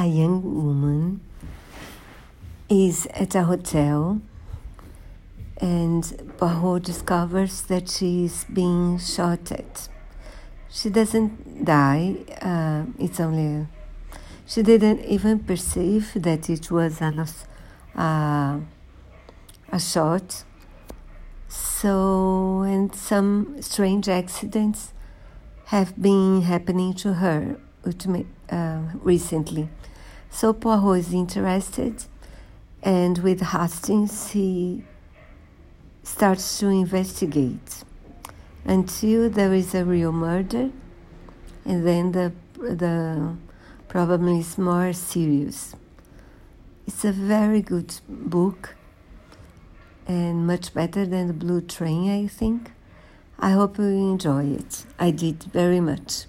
a young woman is at a hotel and Poirot discovers that she is being shot at. She doesn't die, uh, it's only. She didn't even perceive that it was an, uh, a shot. So, and some strange accidents have been happening to her uh, recently. So Poirot is interested, and with Hastings, he starts to investigate until there is a real murder, and then the the problem is more serious. It's a very good book and much better than the Blue Train, I think. I hope you enjoy it. I did very much.